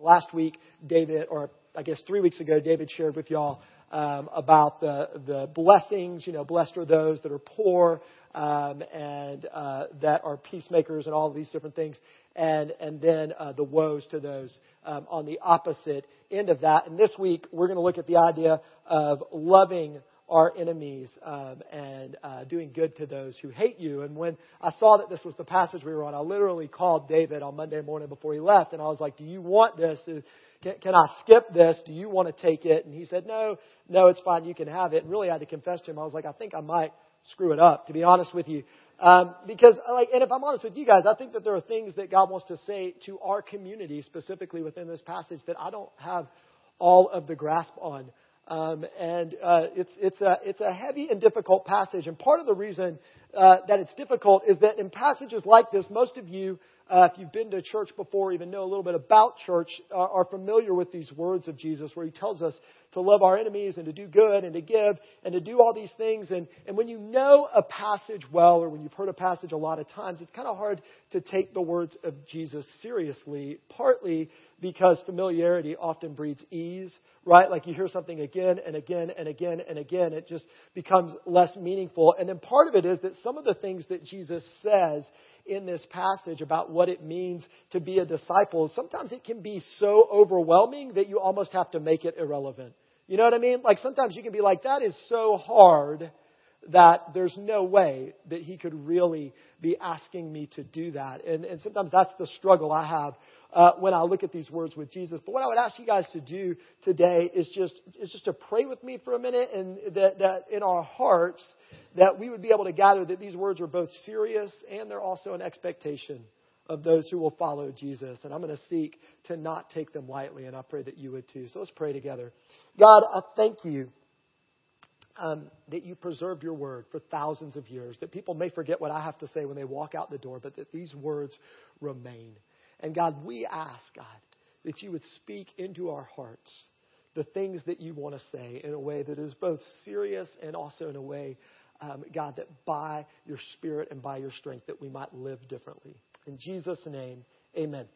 Last week, David, or I guess three weeks ago, David shared with y'all um, about the the blessings. You know, blessed are those that are poor um, and uh, that are peacemakers, and all these different things. And and then uh, the woes to those um, on the opposite end of that. And this week, we're going to look at the idea of loving our enemies um, and uh, doing good to those who hate you. And when I saw that this was the passage we were on, I literally called David on Monday morning before he left, and I was like, "Do you want this? Can, can I skip this? Do you want to take it?" And he said, "No, no, it's fine. You can have it." And really, I had to confess to him, I was like, "I think I might screw it up, to be honest with you." Um, because, like, and if I'm honest with you guys, I think that there are things that God wants to say to our community, specifically within this passage, that I don't have all of the grasp on. Um, and uh, it's it's a it's a heavy and difficult passage. And part of the reason uh, that it's difficult is that in passages like this, most of you uh, if you've been to church before, even know a little bit about church, uh, are familiar with these words of Jesus where he tells us to love our enemies and to do good and to give and to do all these things. And, and when you know a passage well or when you've heard a passage a lot of times, it's kind of hard to take the words of Jesus seriously, partly because familiarity often breeds ease, right? Like you hear something again and again and again and again, it just becomes less meaningful. And then part of it is that some of the things that Jesus says in this passage about what it means to be a disciple, sometimes it can be so overwhelming that you almost have to make it irrelevant. You know what I mean? Like sometimes you can be like, that is so hard that there's no way that he could really be asking me to do that. And, and sometimes that's the struggle I have uh, when I look at these words with Jesus. But what I would ask you guys to do today is just is just to pray with me for a minute, and that, that in our hearts that we would be able to gather that these words are both serious and they're also an expectation of those who will follow Jesus. And I'm going to seek to not take them lightly, and I pray that you would too. So let's pray together. God, I thank you. Um, that you preserved your word for thousands of years, that people may forget what I have to say when they walk out the door, but that these words remain. And God, we ask, God, that you would speak into our hearts the things that you want to say in a way that is both serious and also in a way, um, God, that by your Spirit and by your strength that we might live differently. In Jesus' name, amen.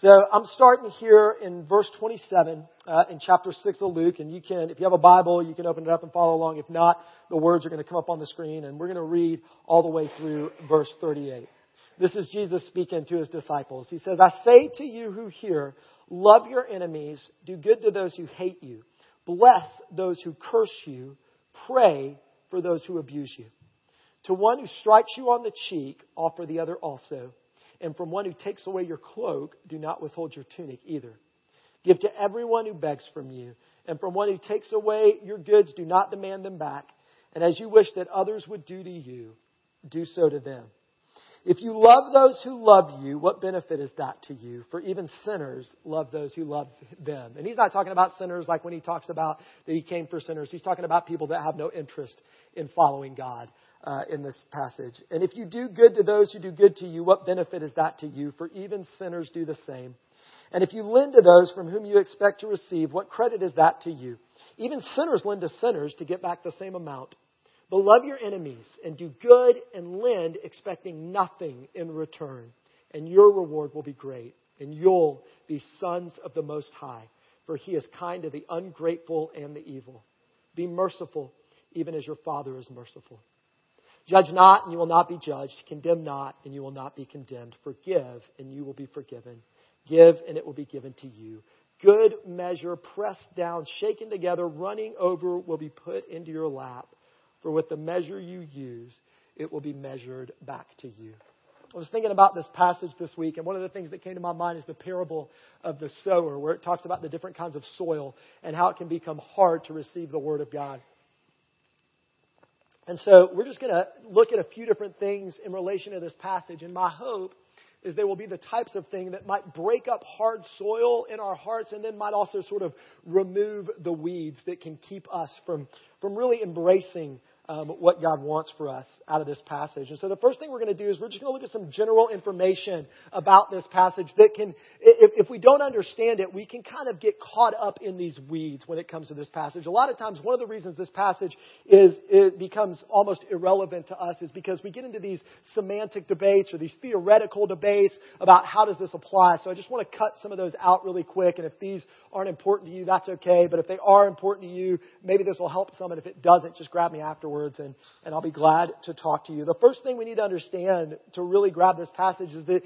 So I'm starting here in verse 27 uh, in chapter 6 of Luke, and you can, if you have a Bible, you can open it up and follow along. If not, the words are going to come up on the screen, and we're going to read all the way through verse 38. This is Jesus speaking to his disciples. He says, I say to you who hear, love your enemies, do good to those who hate you, bless those who curse you, pray for those who abuse you. To one who strikes you on the cheek, offer the other also. And from one who takes away your cloak, do not withhold your tunic either. Give to everyone who begs from you. And from one who takes away your goods, do not demand them back. And as you wish that others would do to you, do so to them. If you love those who love you, what benefit is that to you? For even sinners love those who love them. And he's not talking about sinners like when he talks about that he came for sinners. He's talking about people that have no interest in following God uh, in this passage. And if you do good to those who do good to you, what benefit is that to you? For even sinners do the same. And if you lend to those from whom you expect to receive, what credit is that to you? Even sinners lend to sinners to get back the same amount. But love your enemies and do good and lend, expecting nothing in return. And your reward will be great, and you'll be sons of the Most High, for He is kind to the ungrateful and the evil. Be merciful, even as your Father is merciful. Judge not, and you will not be judged. Condemn not, and you will not be condemned. Forgive, and you will be forgiven. Give, and it will be given to you. Good measure, pressed down, shaken together, running over, will be put into your lap. For with the measure you use, it will be measured back to you. I was thinking about this passage this week, and one of the things that came to my mind is the parable of the sower, where it talks about the different kinds of soil and how it can become hard to receive the Word of God. And so we're just going to look at a few different things in relation to this passage, and my hope is they will be the types of thing that might break up hard soil in our hearts and then might also sort of remove the weeds that can keep us from, from really embracing um, what God wants for us out of this passage. And so the first thing we're going to do is we're just going to look at some general information about this passage that can, if, if we don't understand it, we can kind of get caught up in these weeds when it comes to this passage. A lot of times, one of the reasons this passage is it becomes almost irrelevant to us is because we get into these semantic debates or these theoretical debates about how does this apply. So I just want to cut some of those out really quick. And if these aren't important to you, that's okay. But if they are important to you, maybe this will help some. And if it doesn't, just grab me afterwards and, and I'll be glad to talk to you. The first thing we need to understand to really grab this passage is that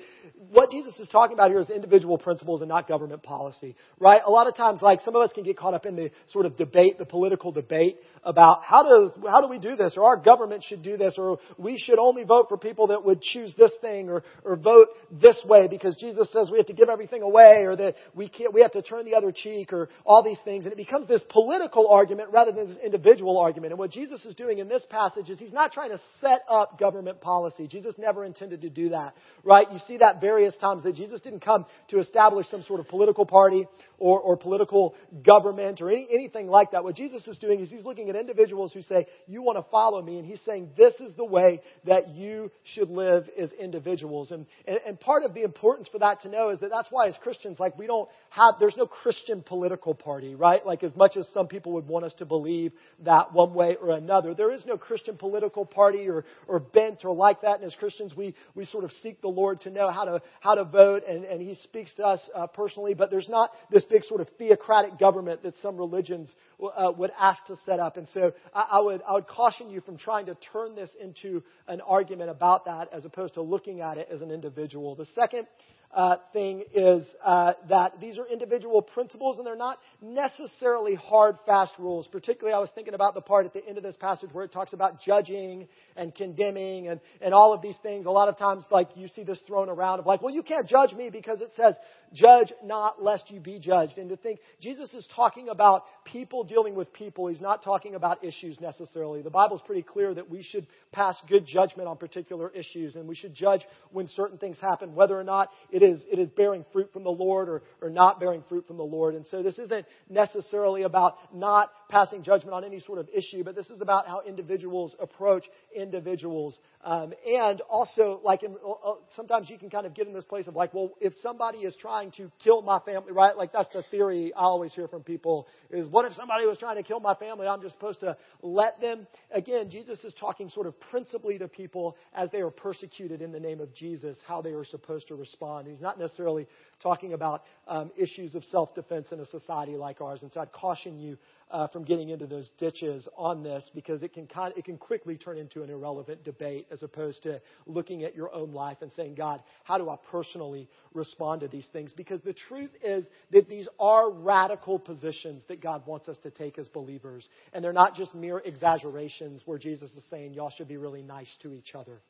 what Jesus is talking about here is individual principles and not government policy, right? A lot of times, like some of us can get caught up in the sort of debate, the political debate about how does, how do we do this or our government should do this or we should only vote for people that would choose this thing or, or vote this way because Jesus says we have to give everything away or that we can't, we have to turn the other cheek or all these things. And it becomes this political argument rather than this individual argument. And what Jesus is doing in this passage is he's not trying to set up government policy. Jesus never intended to do that, right? You see that various times that Jesus didn't come to establish some sort of political party or, or political government or any, anything like that. What Jesus is doing is he's looking at individuals who say, you want to follow me. And he's saying, this is the way that you should live as individuals. And, and, and part of the importance for that to know is that that's why as Christians, like we don't have, there's no Christian political party, right? Like as much as some people would want us to believe that one way or another, there is no Christian political party or, or bent or like that. And as Christians, we, we sort of seek the Lord to know how to, how to vote and, and he speaks to us uh, personally, but there's not this big sort of theocratic government that some religions uh, would ask to set up. And so I, I, would, I would caution you from trying to turn this into an argument about that as opposed to looking at it as an individual. The second uh, thing is uh, that these are individual principles and they're not necessarily hard, fast rules. Particularly, I was thinking about the part at the end of this passage where it talks about judging and condemning and, and all of these things. A lot of times, like, you see this thrown around of like, well, you can't judge me because it says, judge not lest you be judged. And to think, Jesus is talking about people dealing with people. He's not talking about issues necessarily. The Bible's pretty clear that we should pass good judgment on particular issues and we should judge when certain things happen, whether or not it is, it is bearing fruit from the Lord or, or not bearing fruit from the Lord. And so this isn't necessarily about not passing judgment on any sort of issue, but this is about how individuals approach individuals. Um, and also, like, in, uh, uh, sometimes you can kind of get in this place of like, well, if somebody is trying to kill my family, right? Like, that's the theory I always hear from people is, what if somebody was trying to kill my family? I'm just supposed to let them. Again, Jesus is talking sort of principally to people as they are persecuted in the name of Jesus, how they are supposed to respond. He's not necessarily talking about um, issues of self-defense in a society like ours. And so I'd caution you uh, from getting into those ditches on this because it can kind of, it can quickly turn into an irrelevant debate as opposed to looking at your own life and saying, God, how do I personally respond to these things? Because the truth is that these are radical positions that God wants us to take as believers, and they're not just mere exaggerations where Jesus is saying y'all should be really nice to each other.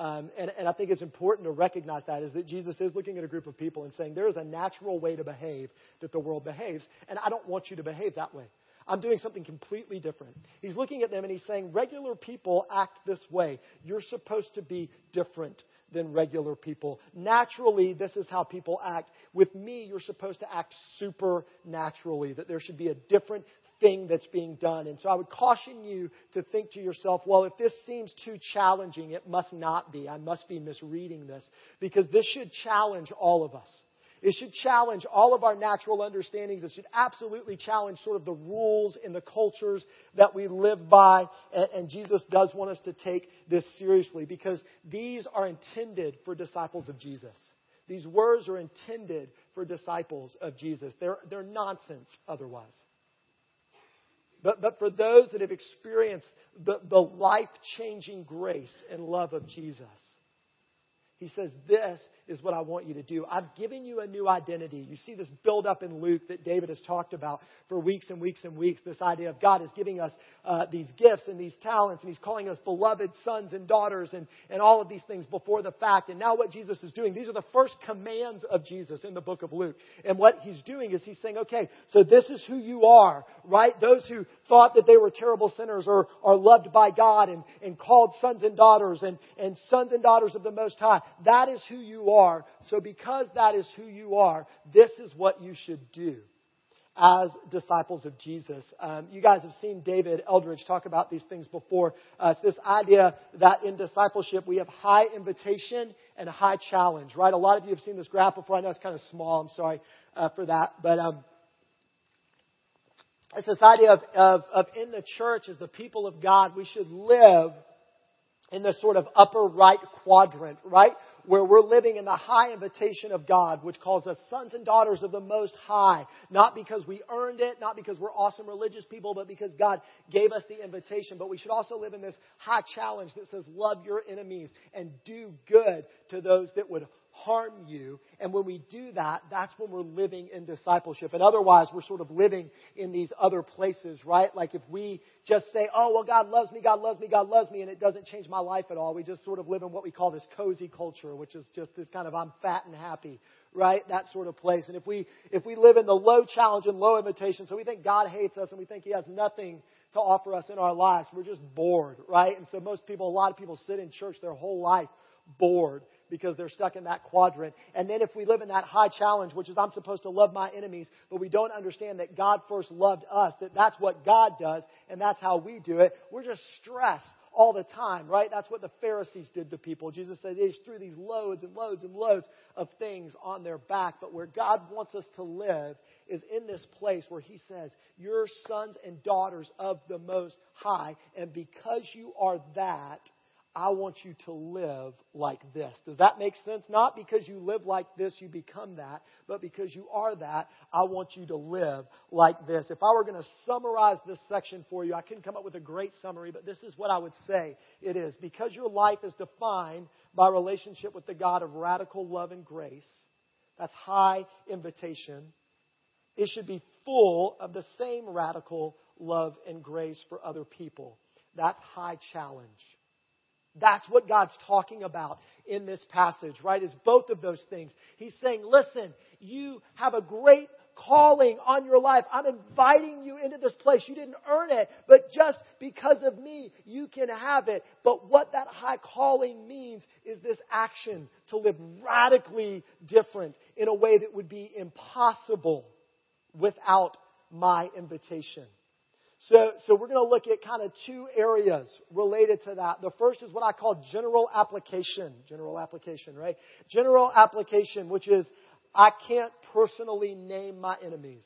Um, and, and I think it's important to recognize that is that Jesus is looking at a group of people and saying there is a natural way to behave that the world behaves, and I don't want you to behave that way. I'm doing something completely different. He's looking at them and he's saying, regular people act this way. You're supposed to be different than regular people. Naturally, this is how people act. With me, you're supposed to act supernaturally, that there should be a different thing that's being done. And so I would caution you to think to yourself, well, if this seems too challenging, it must not be. I must be misreading this because this should challenge all of us. It should challenge all of our natural understandings. It should absolutely challenge sort of the rules and the cultures that we live by. And, Jesus does want us to take this seriously because these are intended for disciples of Jesus. These words are intended for disciples of Jesus. They're, they're nonsense otherwise. But, but for those that have experienced the, the life changing grace and love of Jesus, he says, This is what I want you to do. I've given you a new identity. You see this build up in Luke that David has talked about for weeks and weeks and weeks. This idea of God is giving us uh, these gifts and these talents, and He's calling us beloved sons and daughters and, and all of these things before the fact. And now what Jesus is doing, these are the first commands of Jesus in the book of Luke. And what He's doing is He's saying, okay, so this is who you are, right? Those who thought that they were terrible sinners are, are loved by God and, and called sons and daughters and, and sons and daughters of the Most High. That is who you are. So because that is who you are, this is what you should do. as disciples of Jesus. Um, you guys have seen David Eldridge talk about these things before. Uh, it's this idea that in discipleship we have high invitation and high challenge, right? A lot of you have seen this graph before. I know it's kind of small. I'm sorry uh, for that, but um, it's this idea of, of, of in the church as the people of God, we should live in the sort of upper right quadrant, right? Where we're living in the high invitation of God, which calls us sons and daughters of the Most High. Not because we earned it, not because we're awesome religious people, but because God gave us the invitation. But we should also live in this high challenge that says, love your enemies and do good to those that would harm you. And when we do that, that's when we're living in discipleship. And otherwise, we're sort of living in these other places, right? Like if we just say, oh, well, God loves me, God loves me, God loves me, and it doesn't change my life at all. We just sort of live in what we call this cozy culture, which is just this kind of I'm fat and happy, right? That sort of place. And if we, if we live in the low challenge and low invitation, so we think God hates us and we think He has nothing to offer us in our lives, we're just bored, right? And so most people, a lot of people sit in church their whole life bored because they're stuck in that quadrant. And then if we live in that high challenge, which is I'm supposed to love my enemies, but we don't understand that God first loved us, that that's what God does, and that's how we do it, we're just stressed all the time, right? That's what the Pharisees did to people. Jesus said they just threw these loads and loads and loads of things on their back. But where God wants us to live is in this place where He says, You're sons and daughters of the Most High, and because you are that, I want you to live like this. Does that make sense? Not because you live like this, you become that, but because you are that, I want you to live like this. If I were going to summarize this section for you, I couldn't come up with a great summary, but this is what I would say it is. Because your life is defined by relationship with the God of radical love and grace, that's high invitation, it should be full of the same radical love and grace for other people. That's high challenge. That's what God's talking about in this passage, right? Is both of those things. He's saying, listen, you have a great calling on your life. I'm inviting you into this place. You didn't earn it, but just because of me, you can have it. But what that high calling means is this action to live radically different in a way that would be impossible without my invitation. So, so we're going to look at kind of two areas related to that. The first is what I call general application. General application, right? General application, which is I can't personally name my enemies.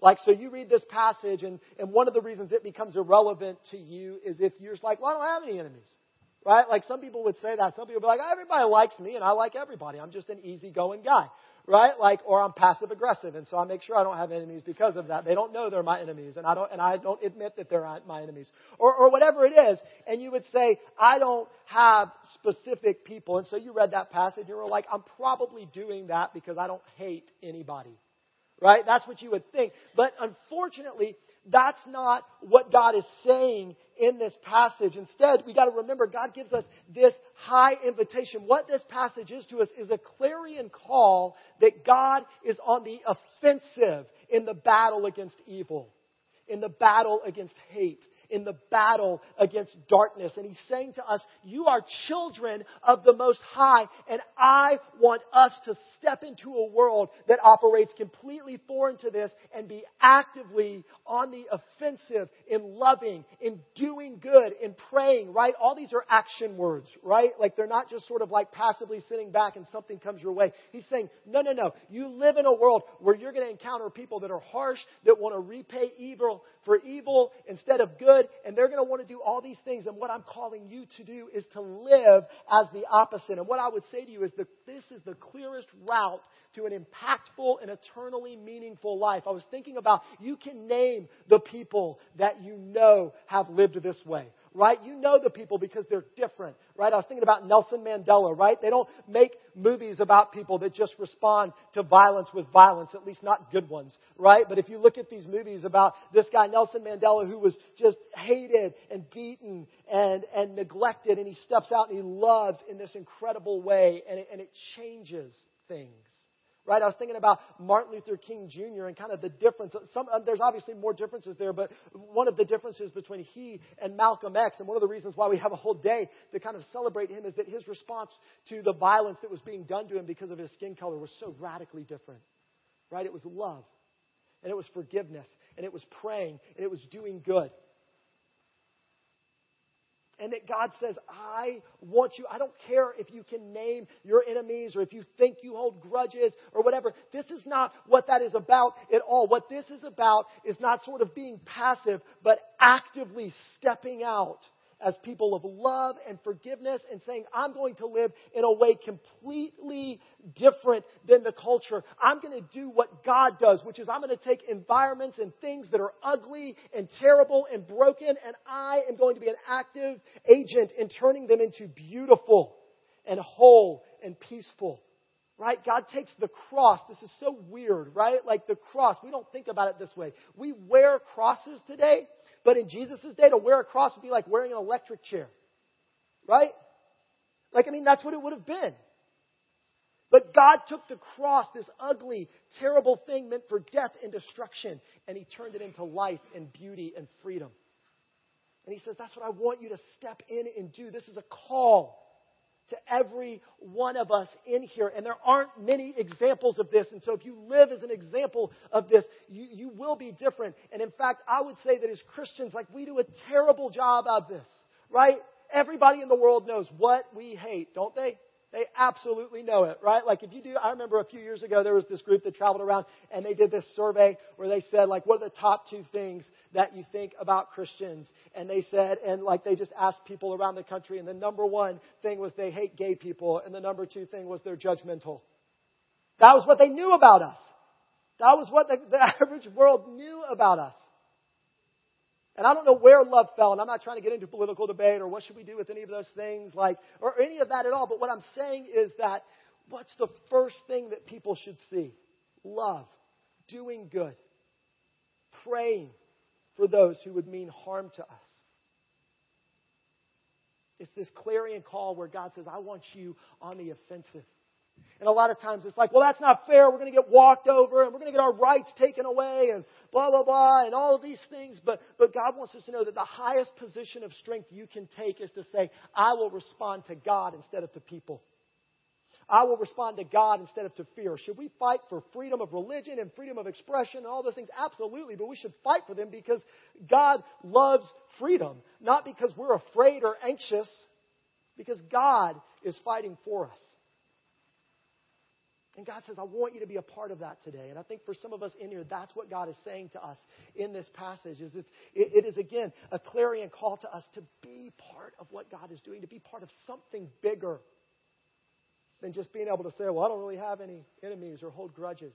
Like, so you read this passage, and, and one of the reasons it becomes irrelevant to you is if you're just like, well, I don't have any enemies. Right? Like some people would say that. Some people would be like, everybody likes me, and I like everybody. I'm just an easygoing guy right? Like, or I'm passive aggressive, and so I make sure I don't have enemies because of that. They don't know they're my enemies, and I don't, and I don't admit that they're my enemies, or, or whatever it is. And you would say, I don't have specific people, and so you read that passage, and you were like, I'm probably doing that because I don't hate anybody, right? That's what you would think. But unfortunately, that's not what God is saying in this passage. Instead, we got to remember God gives us this high invitation. What this passage is to us is a clarion call that God is on the offensive in the battle against evil, in the battle against hate, in the battle against darkness. And he's saying to us, you are children of the Most High, and I want us to step into a world that operates completely foreign to this and be actively on the offensive in loving, in doing good, in praying, right? All these are action words, right? Like they're not just sort of like passively sitting back and something comes your way. He's saying, no, no, no. You live in a world where you're going to encounter people that are harsh, that want to repay evil for evil instead of good, and they're going to want to do all these things. And what I'm calling you to do is to live as the opposite. And what I would say to you is that this is the clearest route to an impactful and eternally meaningful life. I was thinking about you can name the people that you know have lived this way right? You know the people because they're different, right? I was thinking about Nelson Mandela, right? They don't make movies about people that just respond to violence with violence, at least not good ones, right? But if you look at these movies about this guy, Nelson Mandela, who was just hated and beaten and, and neglected, and he steps out and he loves in this incredible way, and it, and it changes things right? I was thinking about Martin Luther King Jr. and kind of the difference. Some, uh, there's obviously more differences there, but one of the differences between he and Malcolm X, and one of the reasons why we have a whole day to kind of celebrate him, is that his response to the violence that was being done to him because of his skin color was so radically different, right? It was love. and it was forgiveness, and it was praying, and it was doing good. And that God says, I want you. I don't care if you can name your enemies or if you think you hold grudges or whatever. This is not what that is about at all. What this is about is not sort of being passive, but actively stepping out as people of love and forgiveness and saying, I'm going to live in a way completely different than the culture. I'm going to do what God does, which is I'm going to take environments and things that are ugly and terrible and broken, and I am going to be an active agent in turning them into beautiful and whole and peaceful. Right? God takes the cross. This is so weird, right? Like the cross. We don't think about it this way. We wear crosses today but in Jesus' day, to wear a cross would be like wearing an electric chair. Right? Like, I mean, that's what it would have been. But God took the cross, this ugly, terrible thing meant for death and destruction, and He turned it into life and beauty and freedom. And He says, That's what I want you to step in and do. This is a call to every one of us in here. And there aren't many examples of this. And so if you live as an example of this, you, you will be different. And in fact, I would say that as Christians, like we do a terrible job of this, right? Everybody in the world knows what we hate, don't they? They absolutely know it, right? Like if you do, I remember a few years ago there was this group that traveled around and they did this survey where they said like, what are the top two things that you think about Christians? And they said, and like they just asked people around the country and the number one thing was they hate gay people and the number two thing was they're judgmental. That was what they knew about us. That was what the, the average world knew about us. And I don't know where love fell, and I'm not trying to get into political debate or what should we do with any of those things, like, or any of that at all. But what I'm saying is that what's the first thing that people should see? Love, doing good, praying for those who would mean harm to us. It's this clarion call where God says, I want you on the offensive. And a lot of times it's like, well, that's not fair. We're going to get walked over and we're going to get our rights taken away and blah, blah, blah and all of these things. But, but God wants us to know that the highest position of strength you can take is to say, I will respond to God instead of to people. I will respond to God instead of to fear. Should we fight for freedom of religion and freedom of expression and all those things? Absolutely, but we should fight for them because God loves freedom, not because we're afraid or anxious, because God is fighting for us. And God says, I want you to be a part of that today. And I think for some of us in here, that's what God is saying to us in this passage. Is it, it is again a clarion call to us to be part of what God is doing, to be part of something bigger than just being able to say, well, I don't really have any enemies or hold grudges.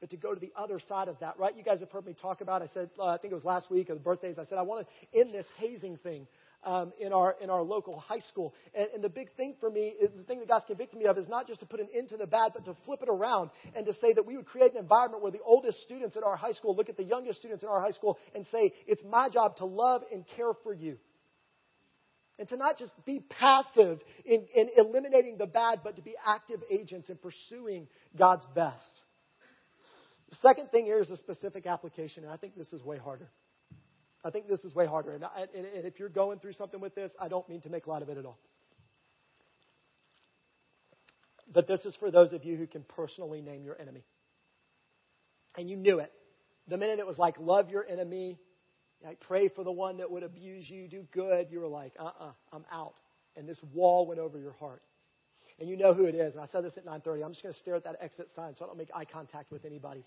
But to go to the other side of that, right? You guys have heard me talk about. I said, uh, I think it was last week of the birthdays. I said I want to end this hazing thing um, in, our, in our local high school. And, and the big thing for me, the thing that God's convicted me of is not just to put an end to the bad, but to flip it around and to say that we would create an environment where the oldest students in our high school look at the youngest students in our high school and say, it's my job to love and care for you. And to not just be passive in, in eliminating the bad, but to be active agents in pursuing God's best. The second thing here is a specific application, and I think this is way harder. I think this is way harder. And, I, and, and if you're going through something with this, I don't mean to make light of it at all. But this is for those of you who can personally name your enemy. And you knew it. The minute it was like, love your enemy, like, pray for the one that would abuse you, do good, you were like, uh uh-uh, uh, i am out. And this wall went over your heart. And you know who it is. And I said this at 9:30. I'm just going to stare at that exit sign so I don't make eye contact with anybody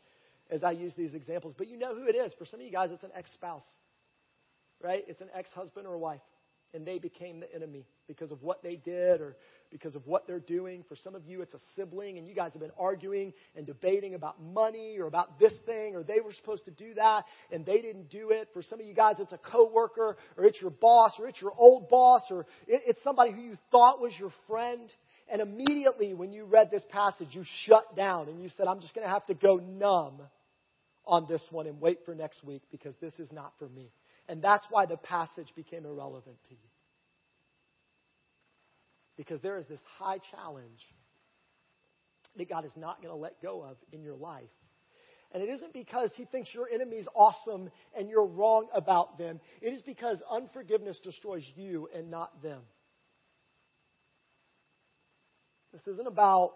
as I use these examples. But you know who it is. For some of you guys, it's an ex-spouse right? It's an ex husband or a wife. And they became the enemy because of what they did or because of what they're doing. For some of you, it's a sibling, and you guys have been arguing and debating about money or about this thing, or they were supposed to do that and they didn't do it. For some of you guys, it's a coworker, or it's your boss, or it's your old boss, or it's somebody who you thought was your friend. And immediately when you read this passage, you shut down and you said, I'm just going to have to go numb on this one and wait for next week because this is not for me. And that's why the passage became irrelevant to you. Because there is this high challenge that God is not going to let go of in your life. And it isn't because he thinks your enemy is awesome and you're wrong about them. It is because unforgiveness destroys you and not them. This isn't about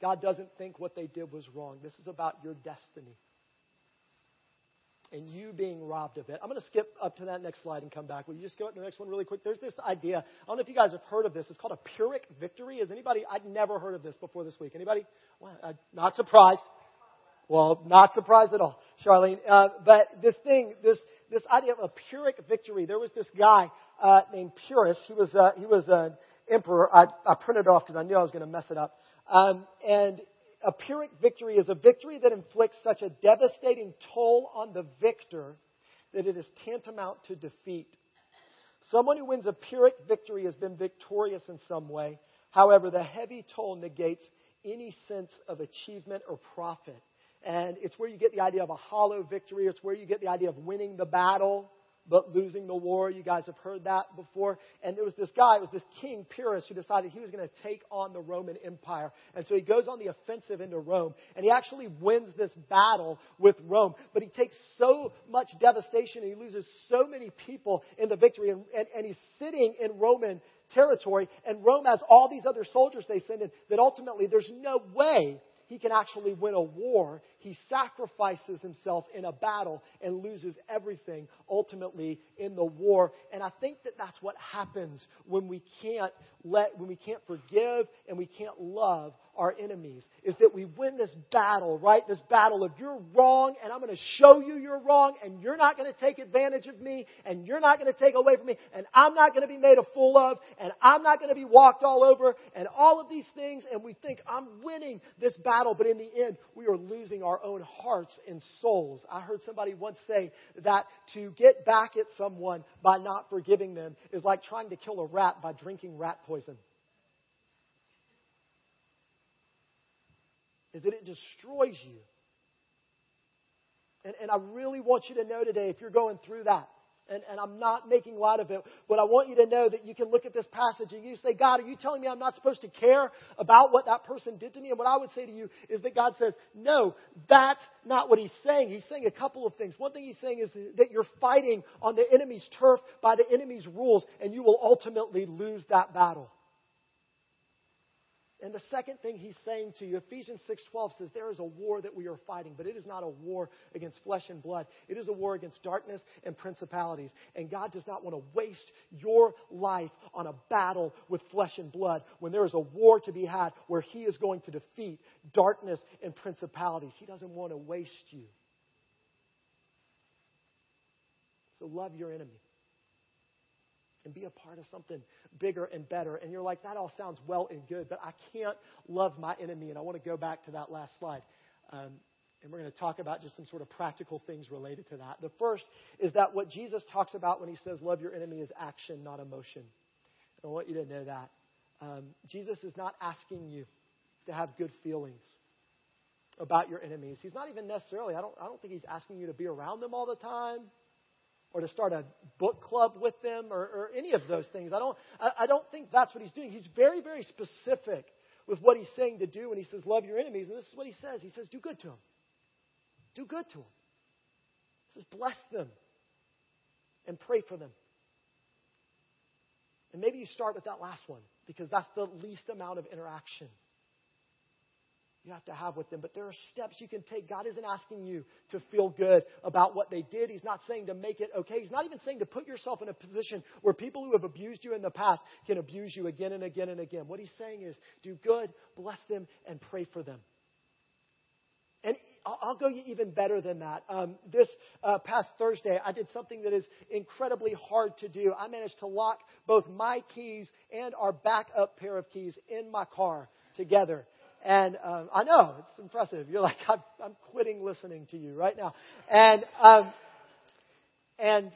God doesn't think what they did was wrong. This is about your destiny. And you being robbed of it. I'm going to skip up to that next slide and come back. Will you just go up to the next one really quick? There's this idea. I don't know if you guys have heard of this. It's called a Pyrrhic victory. Is anybody? I'd never heard of this before this week. Anybody? Well, uh, not surprised. Well, not surprised at all, Charlene. Uh, but this thing, this this idea of a Pyrrhic victory. There was this guy uh, named Pyrrhus. He was uh, he was an emperor. I, I printed off because I knew I was going to mess it up. Um, and a Pyrrhic victory is a victory that inflicts such a devastating toll on the victor that it is tantamount to defeat. Someone who wins a Pyrrhic victory has been victorious in some way. However, the heavy toll negates any sense of achievement or profit. And it's where you get the idea of a hollow victory. It's where you get the idea of winning the battle but losing the war. You guys have heard that before. And there was this guy, it was this king, Pyrrhus, who decided he was going to take on the Roman Empire. And so he goes on the offensive into Rome. And he actually wins this battle with Rome. But he takes so much devastation and he loses so many people in the victory. And, and, and he's sitting in Roman territory. And Rome has all these other soldiers they send in that ultimately there's no way he can actually win a war. He sacrifices himself in a battle and loses everything ultimately in the war. And I think that that's what happens when we can't let, when we can't forgive and we can't love our enemies is that we win this battle, right? This battle of you're wrong and I'm going to show you you're wrong and you're not going to take advantage of me and you're not going to take away from me and I'm not going to be made a fool of and I'm not going to be walked all over and all of these things and we think I'm winning this battle, but in the end we are losing our own hearts and souls. I heard somebody once say that to get back at someone by not forgiving them is like trying to kill a rat by drinking rat poison. is that it destroys you. And, and I really want you to know today, if you're going through that, and, and I'm not making light of it, but I want you to know that you can look at this passage and you say, God, are you telling me I'm not supposed to care about what that person did to me? And what I would say to you is that God says, no, that's not what he's saying. He's saying a couple of things. One thing he's saying is that you're fighting on the enemy's turf by the enemy's rules, and you will ultimately lose that battle. And the second thing he's saying to you, Ephesians 6:12 says there is a war that we are fighting, but it is not a war against flesh and blood. It is a war against darkness and principalities. And God does not want to waste your life on a battle with flesh and blood when there is a war to be had where he is going to defeat darkness and principalities. He doesn't want to waste you. So love your enemy and be a part of something bigger and better. And you're like, that all sounds well and good, but I can't love my enemy. And I want to go back to that last slide. Um, and we're going to talk about just some sort of practical things related to that. The first is that what Jesus talks about when he says love your enemy is action, not emotion. And I want you to know that. Um, Jesus is not asking you to have good feelings about your enemies. He's not even necessarily, I don't, I don't think he's asking you to be around them all the time or to start a book club with them or, or any of those things. I don't, I, I don't think that's what he's doing. He's very, very specific with what he's saying to do when he says, Love your enemies. And this is what he says He says, Do good to them. Do good to them. He says, Bless them and pray for them. And maybe you start with that last one because that's the least amount of interaction you have to have with them. But there are steps you can take. God isn't asking you to feel good about what they did. He's not saying to make it okay. He's not even saying to put yourself in a position where people who have abused you in the past can abuse you again and again and again. What he's saying is do good, bless them, and pray for them. And I'll go even better than that. Um, this uh, past Thursday, I did something that is incredibly hard to do. I managed to lock both my keys and our backup pair of keys in my car together. And um, I know it's impressive. You're like, I'm, I'm quitting listening to you right now. And um, and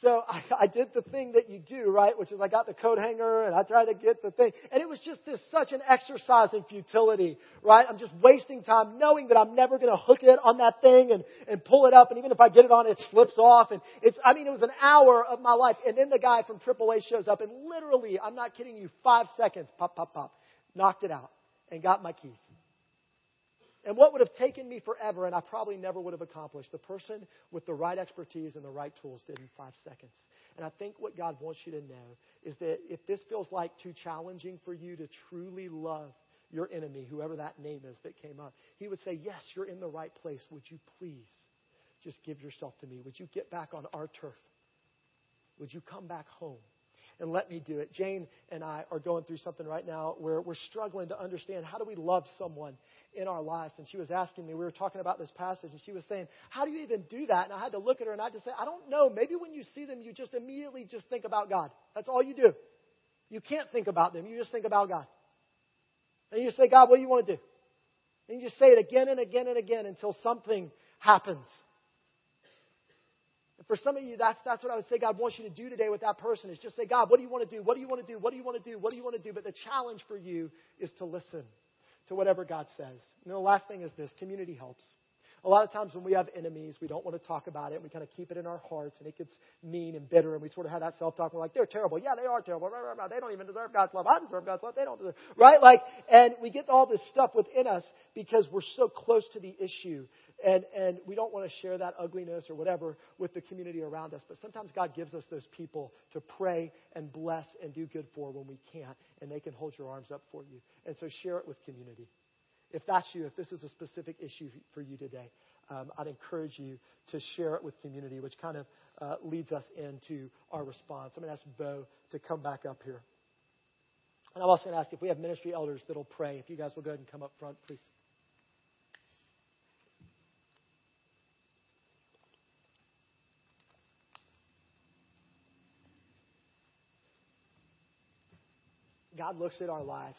so I, I did the thing that you do, right? Which is I got the coat hanger and I tried to get the thing. And it was just this such an exercise in futility, right? I'm just wasting time knowing that I'm never going to hook it on that thing and, and pull it up. And even if I get it on, it slips off. And it's, I mean, it was an hour of my life. And then the guy from AAA shows up and literally, I'm not kidding you, five seconds, pop, pop, pop, knocked it out and got my keys. And what would have taken me forever, and I probably never would have accomplished, the person with the right expertise and the right tools did in five seconds. And I think what God wants you to know is that if this feels like too challenging for you to truly love your enemy, whoever that name is that came up, He would say, Yes, you're in the right place. Would you please just give yourself to me? Would you get back on our turf? Would you come back home? And let me do it. Jane and I are going through something right now where we're struggling to understand how do we love someone in our lives. And she was asking me, we were talking about this passage, and she was saying, How do you even do that? And I had to look at her and I just say, I don't know. Maybe when you see them, you just immediately just think about God. That's all you do. You can't think about them, you just think about God. And you say, God, what do you want to do? And you just say it again and again and again until something happens. For some of you, that's, that's what I would say God wants you to do today with that person is just say, God, what do you want to do? What do you want to do? What do you want to do? What do you want to do? But the challenge for you is to listen to whatever God says. And the last thing is this community helps. A lot of times when we have enemies, we don't want to talk about it. We kind of keep it in our hearts, and it gets mean and bitter. And we sort of have that self-talk. We're like, they're terrible. Yeah, they are terrible. They don't even deserve God's love. I deserve God's love. They don't deserve. Right? Like, and we get all this stuff within us because we're so close to the issue, and and we don't want to share that ugliness or whatever with the community around us. But sometimes God gives us those people to pray and bless and do good for when we can't, and they can hold your arms up for you. And so share it with community. If that's you, if this is a specific issue for you today, um, I'd encourage you to share it with community, which kind of uh, leads us into our response. I'm going to ask Bo to come back up here. And I'm also going to ask if we have ministry elders that'll pray. If you guys will go ahead and come up front, please. God looks at our lives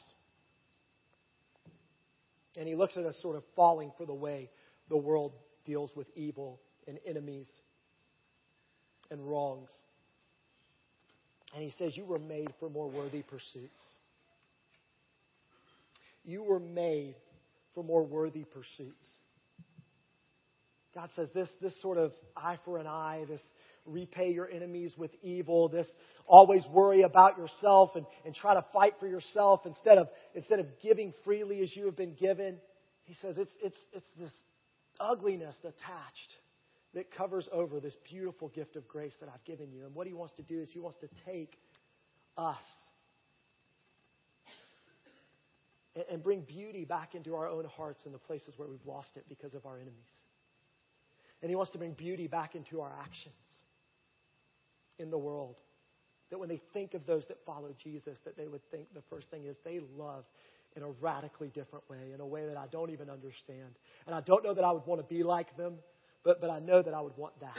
and he looks at us sort of falling for the way the world deals with evil and enemies and wrongs. And he says, You were made for more worthy pursuits. You were made for more worthy pursuits. God says this, this sort of eye for an eye, this repay your enemies with evil, this always worry about yourself and, and try to fight for yourself instead of, instead of giving freely as you have been given. He says it's, it's, it's this ugliness attached that covers over this beautiful gift of grace that I've given you. And what he wants to do is he wants to take us and, bring beauty back into our own hearts in the places where we've lost it because of our enemies. And he wants to bring beauty back into our actions in the world. That when they think of those that follow Jesus, that they would think the first thing is they love in a radically different way, in a way that I don't even understand. And I don't know that I would want to be like them, but, but I know that I would want that.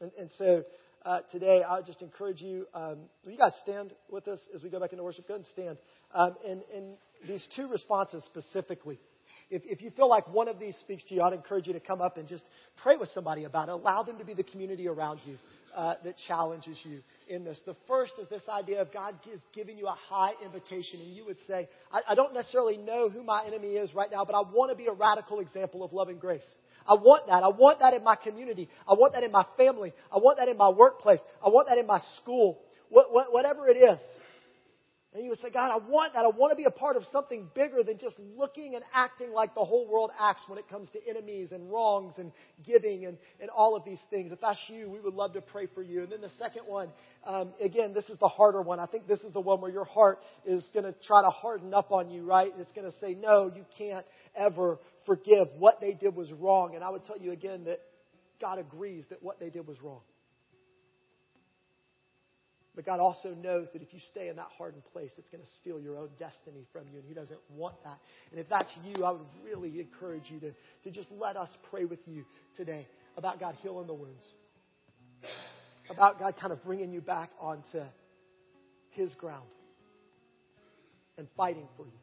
And, and so uh, today, I just encourage you, um, will you guys stand with us as we go back into worship? Go and stand. Um, and, and these two responses specifically. If, if you feel like one of these speaks to you, I'd encourage you to come up and just pray with somebody about it. Allow them to be the community around you uh, that challenges you in this. The first is this idea of God is giving you a high invitation, and you would say, I, I don't necessarily know who my enemy is right now, but I want to be a radical example of love and grace. I want that. I want that in my community. I want that in my family. I want that in my workplace. I want that in my school. What, what, whatever it is. And you would say, God, I want that. I want to be a part of something bigger than just looking and acting like the whole world acts when it comes to enemies and wrongs and giving and, and all of these things. If that's you, we would love to pray for you. And then the second one, um, again, this is the harder one. I think this is the one where your heart is going to try to harden up on you, right? It's going to say, no, you can't ever forgive. What they did was wrong. And I would tell you again that God agrees that what they did was wrong. But God also knows that if you stay in that hardened place, it's going to steal your own destiny from you, and He doesn't want that. And if that's you, I would really encourage you to, to just let us pray with you today about God healing the wounds, about God kind of bringing you back onto His ground and fighting for you.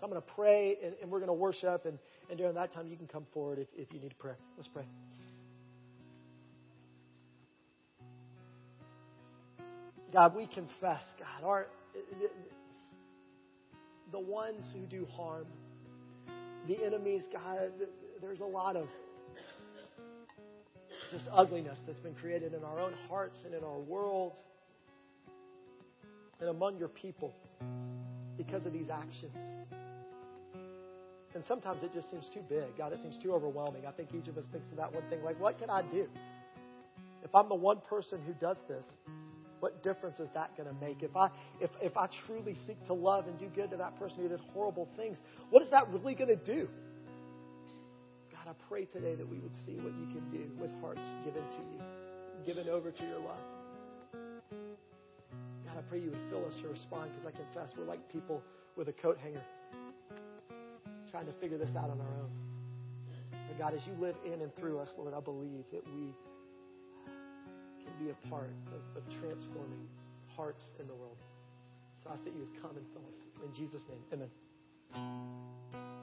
So I'm going to pray, and, and we're going to worship, and, and during that time, you can come forward if, if you need prayer. Let's pray. God, we confess, God, our, the ones who do harm, the enemies, God, there's a lot of just ugliness that's been created in our own hearts and in our world and among your people because of these actions. And sometimes it just seems too big. God, it seems too overwhelming. I think each of us thinks of that one thing like, what can I do? If I'm the one person who does this, what difference is that going to make? If I, if, if I truly seek to love and do good to that person who did horrible things, what is that really going to do? God, I pray today that we would see what you can do with hearts given to you, given over to your love. God, I pray you would fill us to respond because I confess we're like people with a coat hanger trying to figure this out on our own. But God, as you live in and through us, Lord, I believe that we be a part of, of transforming hearts in the world. So I ask that you would come and fill us. In Jesus' name, amen.